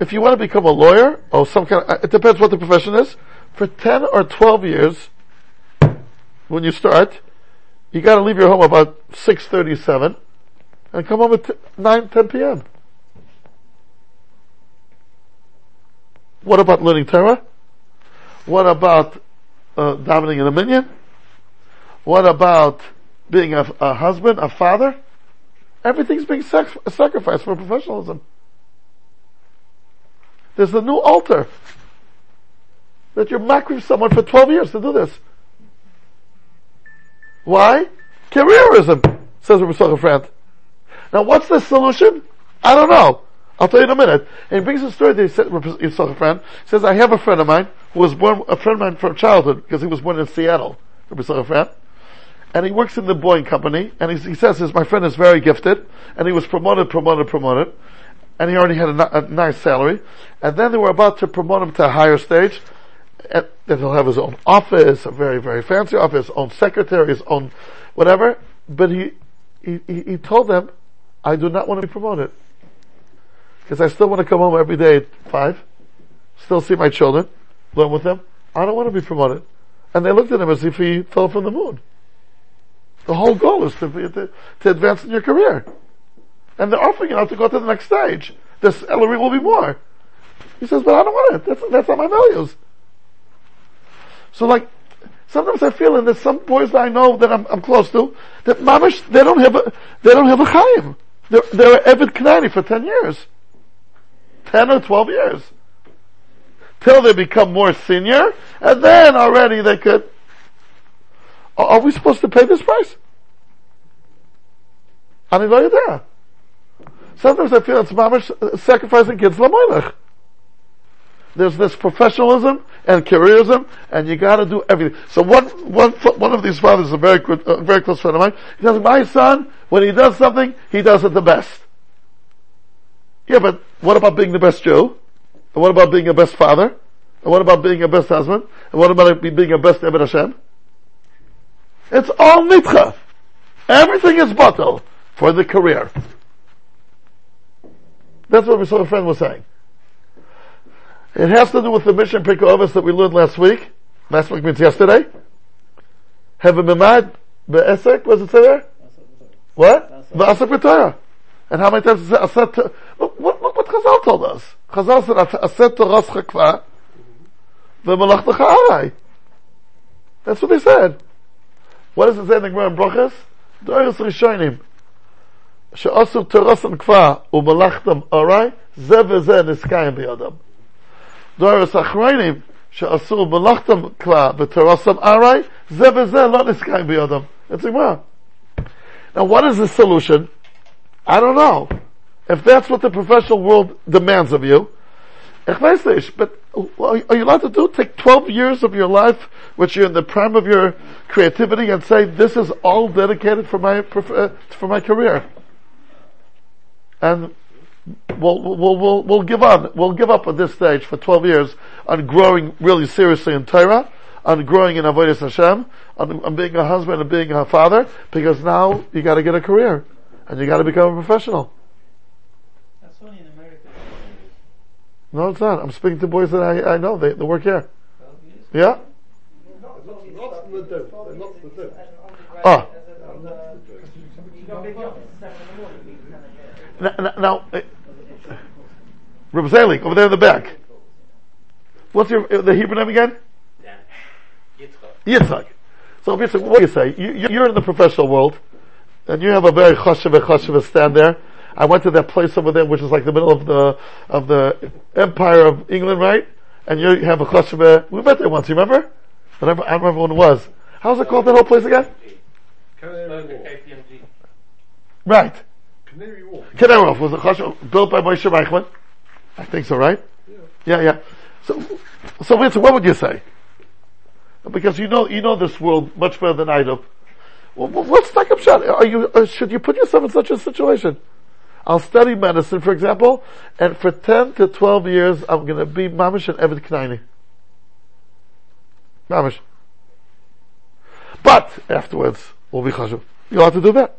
Speaker 1: If you want to become a lawyer or some kind of, it depends what the profession is. For 10 or 12 years, when you start, you gotta leave your home about 6.37 and come home at t- 9, 10 p.m. What about learning Torah? What about uh, in a minyan? What about being a, a husband, a father? Everything's being sac- sacrificed for professionalism. There's a new altar that you're makriv someone for 12 years to do this. Why? Careerism, says Rabbi Frand. Now what's the solution? I don't know. I'll tell you in a minute. And he brings a story that he said, a friend, he says, I have a friend of mine who was born, a friend of mine from childhood, because he was born in Seattle. A friend. And he works in the Boeing company, and he, he says, my friend is very gifted, and he was promoted, promoted, promoted, and he already had a, a nice salary, and then they were about to promote him to a higher stage, and he'll have his own office, a very, very fancy office, own secretary, his own whatever, but he, he, he told them, I do not want to be promoted. Because I still want to come home every day at five, still see my children, learn with them. I don't want to be promoted. And they looked at him as if he fell from the moon. The whole goal is to, be, to, to advance in your career. And they're offering you now to go to the next stage. The salary will be more. He says, but I don't want it. That's, that's not my values. So like, sometimes I feel in there's some boys that I know that I'm, I'm close to, that mamish, they don't have a, they don't have a chaim. They're, they're Evid Knani for 10 years. 10 or 12 years. Till they become more senior, and then already they could, are we supposed to pay this price? I mean, there. Sometimes I feel it's mamish sacrificing kids. There's this professionalism and careerism, and you got to do everything. So one, one, one of these fathers is a very uh, very close friend of mine. He says, "My son, when he does something, he does it the best." Yeah, but what about being the best Jew? And what about being a best father? And what about being a best husband? And what about being a best Ebed Hashem? It's all nitcha. Everything is bottle for the career. That's what we saw a friend was saying. It has to do with the mission Pirkei that we learned last week. Last week means yesterday. Have a mimad be'esek, was it say there? What? V'asek b'torah. And how many times is it aset Chazal told us. Chazal said, "Aset Toras Chakva, v'malachtecha arai." That's what they said. What does it say in the Gemara in Brachas? Doris Rishonim. She'asu Torasan Kva u'malachtem arai, Zev v'ze niskayim Doros Doris Achronim, she'asu u'malachtem Kva v'torasam Aray Zev Zev lo niskayim b'yadam. That's the Gemara. Now what is the solution? I don't know. If that's what the professional world demands of you, but are you allowed to do? Take 12 years of your life, which you're in the prime of your creativity, and say, this is all dedicated for my, uh, for my career and we'll, we'll, we'll, we'll give on, we'll give up at this stage for 12 years on growing really seriously in Torah, on growing in Avodah Hashem, on, on being a husband and being a father, because now you gotta get a career, and you gotta become a professional.
Speaker 5: That's only in America.
Speaker 1: No, it's not. I'm speaking to boys that I, I know, they, they work here. Yeah?
Speaker 2: Not, not the dope. They're not the dope.
Speaker 1: Oh.
Speaker 5: You got big office at 7 in the morning.
Speaker 1: Now, now uh, Reb Zelig, over there in the back. What's your, uh, the Hebrew name again? Yitzchak. So Yitzchak, what do you say? You, you're in the professional world, and you have a very chashiv chashiv stand there. I went to that place over there, which is like the middle of the, of the empire of England, right? And you have a chashiv, we met there once, you remember? I don't, I don't remember when it was. How's it called, that whole place again? Right.
Speaker 2: Canary Wharf.
Speaker 1: Canary Wharf was a chashuv built by Moshe Reichman. I think so, right?
Speaker 2: Yeah.
Speaker 1: Yeah, yeah. So, so what would you say? Because you know, you know this world much better than I do. Well, what's Takam Shot? Are you, uh, should you put yourself in such a situation? I'll study medicine, for example, and for 10 to 12 years, I'm gonna be Mamish and Evid Knaini. Mamish. But, afterwards, we'll be Chashuv. You'll have to do that.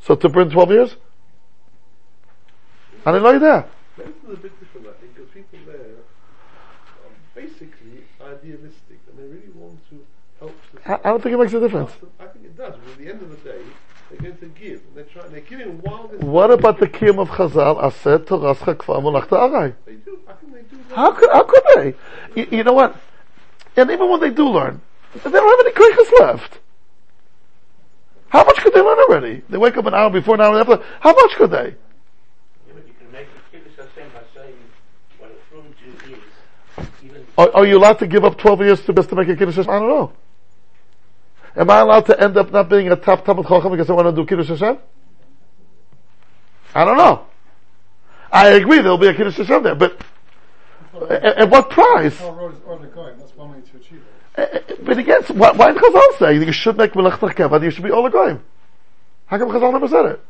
Speaker 1: So to burn 12 years? I didn't know you there.
Speaker 2: Medicine is a bit different, I think, because people there are basically idealistic and they really want to help
Speaker 1: I, I don't think it makes a difference.
Speaker 2: I think it does, but at the end of the day, they're going to give, they're trying, they're giving while they're
Speaker 1: What about the kiyum of Chazal? Aset Torascha Kfar Molachta Arai.
Speaker 2: They do, I think they do.
Speaker 1: How could, how could they? You, you know what? And even when they do learn, they don't have any krichas left. How much could they learn already? They wake up an hour before, an hour after. How much could they?
Speaker 6: You can make a kiddush Hashem by saying what a frum Jew is. Even
Speaker 1: Are, are you allowed to give up 12 years to just to make a Kiddush Hashem? I don't know. Am I allowed to end up not being a top Talmud Chacham because I want to do Kiddush Hashem? I don't know. I agree there'll be a Kiddush Hashem there, but at, at what price?
Speaker 4: Paul wrote is that's one way to achieve it.
Speaker 1: Eh, eh, but again, why, why did Chazal say you should make Melech but you should be all Olagoyim? How come Chazal never said it?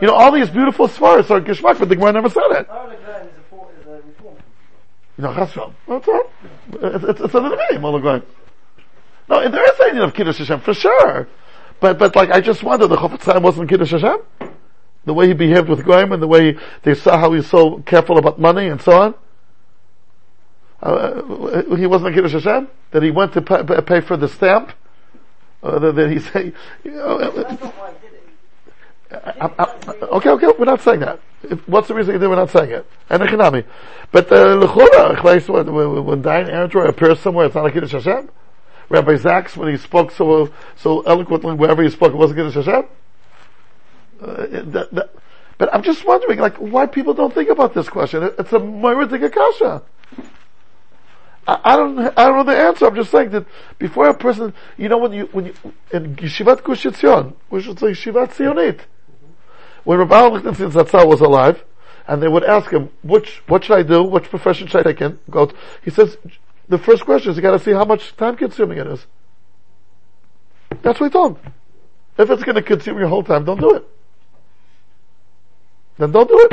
Speaker 1: You know, all these beautiful svaras are Geshmak, but the Gemara never said it.
Speaker 5: Orla Graham is a, for, is a reform.
Speaker 1: You know, Chazal. That's all. It's, it's, it's another name, Olagoyim. No, there is a idea of Kiddush Hashem, for sure. But, but like, I just wonder, the Chofetz Chaim wasn't Kiddush Hashem? The way he behaved with Goyim and the way they saw how he was so careful about money and so on? Uh, he wasn't a Kiddush Hashem? That he went to pay, pay for the stamp? Uh, that, he say, you know, uh. I, I, okay, okay, we're not saying that. If- What's the reason we're not saying it? And Echanami. But, uh, L'chora, Echlais, when, when Dayan appears somewhere, it's not a Kiddush Hashem? Rabbi Sacks, when he spoke so, so eloquently, wherever he spoke, it wasn't Kiddush Hashem? Uh, that, that, but I'm just wondering, like, why people don't think about this question. It- It's a Moiridik Akasha. I, I don't, I don't know the answer. I'm just saying that before a person, you know, when you, when you, in Yeshivat Gush which is like Yeshivat Zionit, when Rabbi Lichtenstein Zatzal was alive, and they would ask him, which, what should I do? Which profession should I take in? He says, the first question is you gotta see how much time consuming it is. That's what he told. If it's gonna consume your whole time, don't do it. Then don't do it.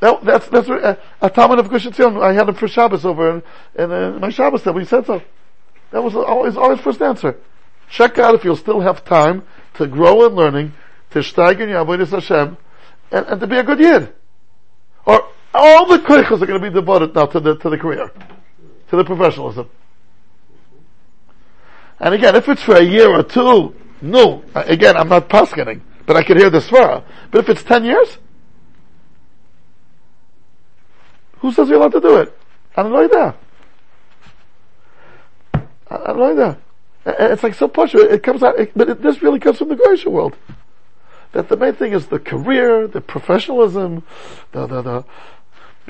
Speaker 1: That, that's, that's uh, a Talmud of Gush Etzion, I had him for Shabbos over in, in my Shabbos that we said so. That was always, always first answer. Check out if you'll still have time to grow in learning, to steigen your avodas Hashem, and, and to be a good yid. Or all the koichos are going to be devoted now to the to the career, to the professionalism. And again, if it's for a year or two, no. Again, I'm not paskening, but I can hear the svara. But if it's ten years, who says you're allowed to do it? I don't know. I don't know. Uh, It's like so much. It comes out, it, but it, this really comes from the Goyish world. That the main thing is the career, the professionalism, the, the, the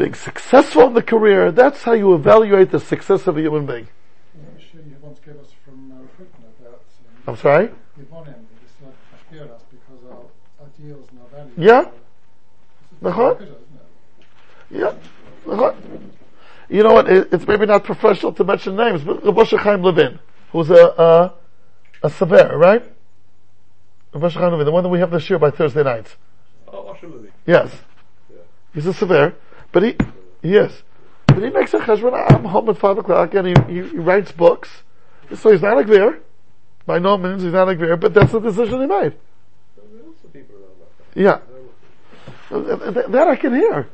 Speaker 1: being successful in the career. That's how you evaluate the success of a human being.
Speaker 4: I'm sure you once gave us from uh, Fricken about um,
Speaker 1: I'm sorry?
Speaker 4: Yvonim, it's like Ashbiel us because our ideals and our values.
Speaker 1: Yeah.
Speaker 4: This is good, isn't it?
Speaker 1: Yeah. You know what? It's maybe not professional to mention names, but Rabbi Chaim Levin, who's a, a, a sever, right? Rabbi Chaim Levin, the one that we have this year by Thursday nights.
Speaker 2: Oh, Osher
Speaker 1: Yes. He's a severe, but he, yes. But he makes a cheshbon, I'm home at five o'clock and he, he, he writes books. So he's not a gvir. By no means he's not a gvir, but that's the decision he made.
Speaker 2: There are lots of people around that.
Speaker 1: Yeah.
Speaker 2: There are lots of-
Speaker 1: Th- th- That I can hear.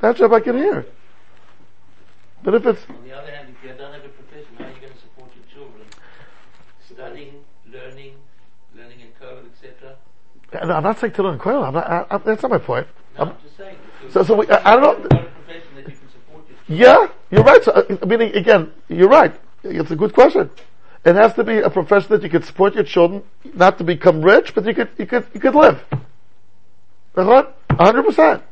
Speaker 1: That job I can hear. But if it's,
Speaker 6: On the other hand, if you don't have a profession, how are you going to support your children? Studying, learning, learning in code, etc.
Speaker 1: I'm not saying to learn I'm not, I, I, that's not my point.
Speaker 6: No,
Speaker 1: I'm-
Speaker 6: I'm just saying. Because
Speaker 1: So- so we- I- I don't know-
Speaker 6: You've got a profession that you can support your children.
Speaker 1: Yeah, you're right. So, uh, meaning, again, you're right. It's a good question. It has to be a profession that you could support your children, not to become rich, but you could, you could, you could live. A hundred percent.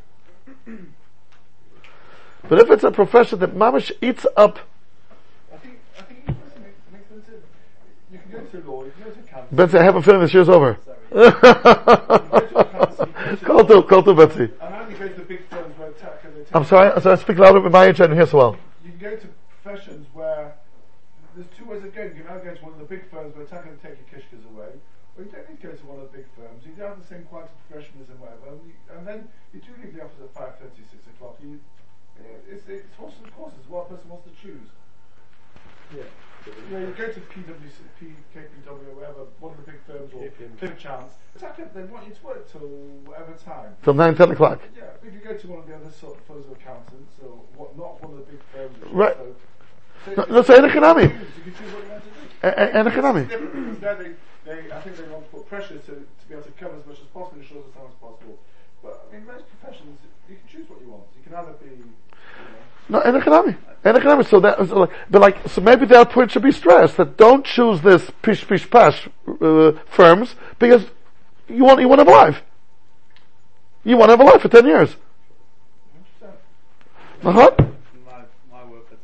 Speaker 1: But if it's a profession that mamish eats up,
Speaker 7: I think, I think it makes, makes sense. to- You can go to law, you can go to.
Speaker 1: Betsy, I have a feeling this year's over. [laughs] call to, call to Betsy.
Speaker 7: And only go to big firms where tech and they take
Speaker 1: I'm sorry, I'm speak louder with my age, I didn't hear well.
Speaker 7: You can go to professions where there's two ways of going. You can either go to one of the big firms where tech and take your kishkas away, or you don't need to go to one of the big firms. You don't have the same quality of professionalism, whatever. And, you, and then you do leave the office at 5.30, 6 o'clock. You, you know, it's, it's horses and courses. What a person wants to choose.
Speaker 2: Yeah.
Speaker 7: You know, you go to PwC, P, KPW, or whatever, one of the big firms, or
Speaker 2: KPMG.
Speaker 7: Cliff Chance. Tech, they want you to work till whatever time.
Speaker 1: Till 9, 10 o'clock.
Speaker 7: Yeah, if you go to one of the other sort of firms of accountants, or what, not one of the big firms.
Speaker 1: Right.
Speaker 7: So, so
Speaker 1: No,
Speaker 7: you
Speaker 1: no,
Speaker 7: can
Speaker 1: say in economy.
Speaker 7: choose, You can choose what you want to do.
Speaker 1: And, and economy.
Speaker 7: Different because now they, they, I think they want to put pressure to, to be able to cover as much as possible in as short as time as possible. But I mean, most professions, you can choose what you want. You can either be, you know,
Speaker 1: No, in economy. Economy. So that, so like, but like, so maybe that point should be stressed that don't choose this pish pish pash uh, firms because you want you want to have a life. You want to have a life for ten years. Uh-huh.
Speaker 8: In my, my work, to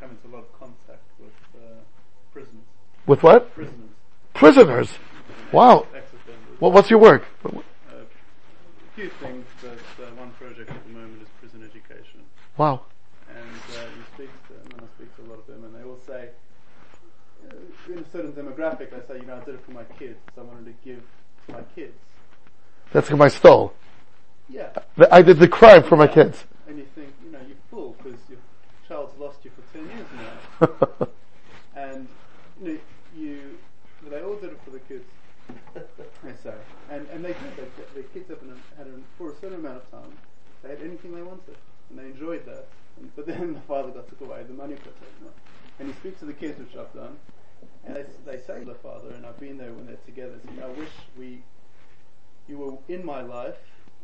Speaker 8: come into a lot of contact with uh, prisoners.
Speaker 1: With what?
Speaker 8: Prisoners.
Speaker 1: Prisoners. Wow. What, what's your work?
Speaker 8: Uh, a few things, but uh, one project at the moment is prison education.
Speaker 1: Wow.
Speaker 8: And uh, you speak to them, and I speak to a lot of them, and they all say, uh, in a certain demographic, I say, you know, I did it for my kids, so I wanted to give my kids.
Speaker 1: That's my stole.
Speaker 8: Yeah.
Speaker 1: I did the crime for my kids.
Speaker 8: And you think, you know, you're fool because your child's lost you for 10 years now. [laughs] and, you know, you, they all did it for the kids. they say. And, and they did. They, their kids have an, had an, for a certain amount of time, they had anything they wanted. And they enjoyed that. And, but then the father got took away, the money got taken away. And he speaks to the kids, which I've done, and they, they say to the father, and I've been there when they're together, I wish we, you were in my life,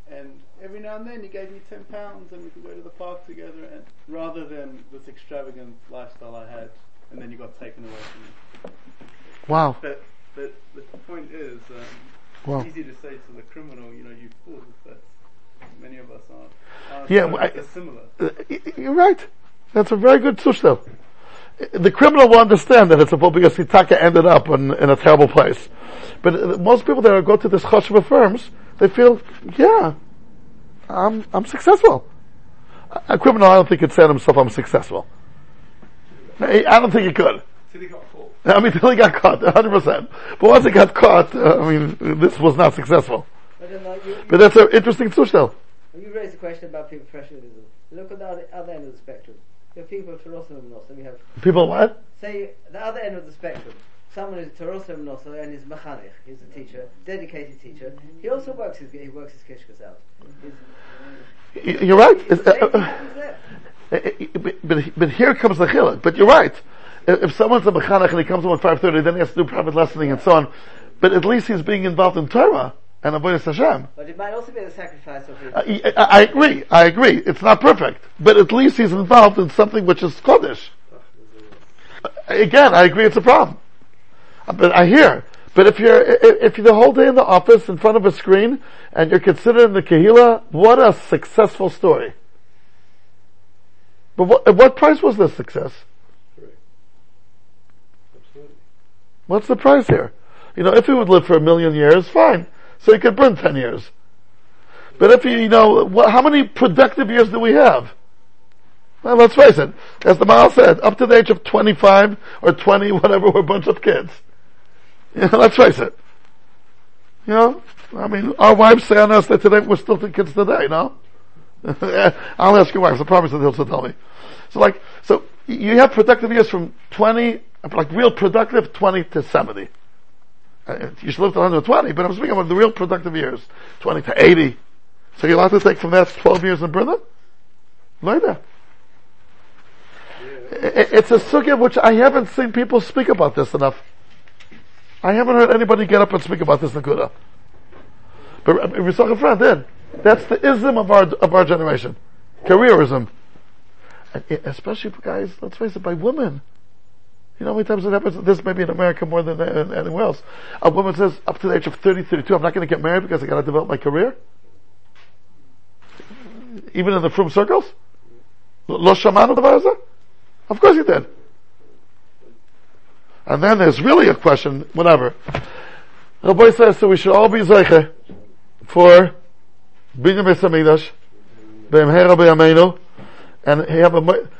Speaker 8: and every now and then you gave me ten pounds and we could go to the park together and rather than this extravagant lifestyle I had and then you got taken away from me.
Speaker 1: Wow.
Speaker 8: But but the point is, um,
Speaker 1: Wow.
Speaker 8: it's easy to say to the criminal, you know, you fool, but many of us aren't. aren't
Speaker 1: Yeah, well, I-
Speaker 8: similar.
Speaker 1: Uh, You're right. That's a very good sushtel. The criminal will understand that it's a because Hitaka ended up in, in a terrible place. But uh, most people that go to this choshev firms, they feel, yeah, I'm, I'm successful. A a criminal, I don't think could say to himself, I'm successful. I I don't think he could.
Speaker 2: Till he got caught. [laughs]
Speaker 1: I mean, until he got caught, 100%. But once he got caught, uh, I mean, this was not successful.
Speaker 3: I don't know, you,
Speaker 1: But that's an interesting sushtel.
Speaker 3: you raised a question about people professionalism. Look at the other, other end of the spectrum. Have people Tarosim and Nosa, you have,
Speaker 1: People what?
Speaker 3: say, the other end of the spectrum. Someone who's Tarosim and Nosa and is mechanich, he's a teacher, dedicated teacher. He also works his, he works his kishkas out. He's,
Speaker 1: You're right. It's, uh, uh,
Speaker 3: there.
Speaker 1: But, but, here comes the chiluk. But you're right. If someone's a mechanech and he comes home at 5.30, then he has to do private lessoning and so on. But at least he's being involved in Torah and avodas Hashem.
Speaker 3: But it might also be the sacrifice of his.
Speaker 1: I, I, I agree. I agree. It's not perfect. But at least he's involved in something which is Kodesh. Again, I agree it's a problem. But I hear. But if you're, if you're the whole day in the office in front of a screen and you're considered in the Kahila, what a successful story. But what, at what price was this success? What's the price here? You know, if he would live for a million years, fine. So he could burn 10 years. But if you, you know, what, how many productive years do we have? Well, let's face it. As the Maal said, up to the age of 25 or 20, [laughs] whatever, we're a bunch of kids. You know, let's face it. You know, I mean, our wives say on us that today we're still kids today, no? [laughs] I'll ask your wife, I promise that they'll still tell me. So like, so you have productive years from 20, like real productive, 20 to 70. Uh, You should live to 120, but I'm speaking about the real productive years, 20 to 80. So you're allowed to take from that 12 years in Brno? Later. It's a sugya which I haven't seen people speak about this enough. I haven't heard anybody get up and speak about this Nakuda. But uh, Risach Efrat did. That's the ism of our, of our generation. Careerism. And especially for guys, let's face it, by women. You know how many times it happens? This maybe in America more than anywhere else. A woman says, up to the age of 30, 32, I'm not going to get married because I got to develop my career. Even in the frum circles? Lo shamanu? Of course he did. And then there's really a question, whatever. Rabbi says, so we should all be zeiche for Binyamin Beis Hamikdash, Be'emhera Be'yameinu, and he have a,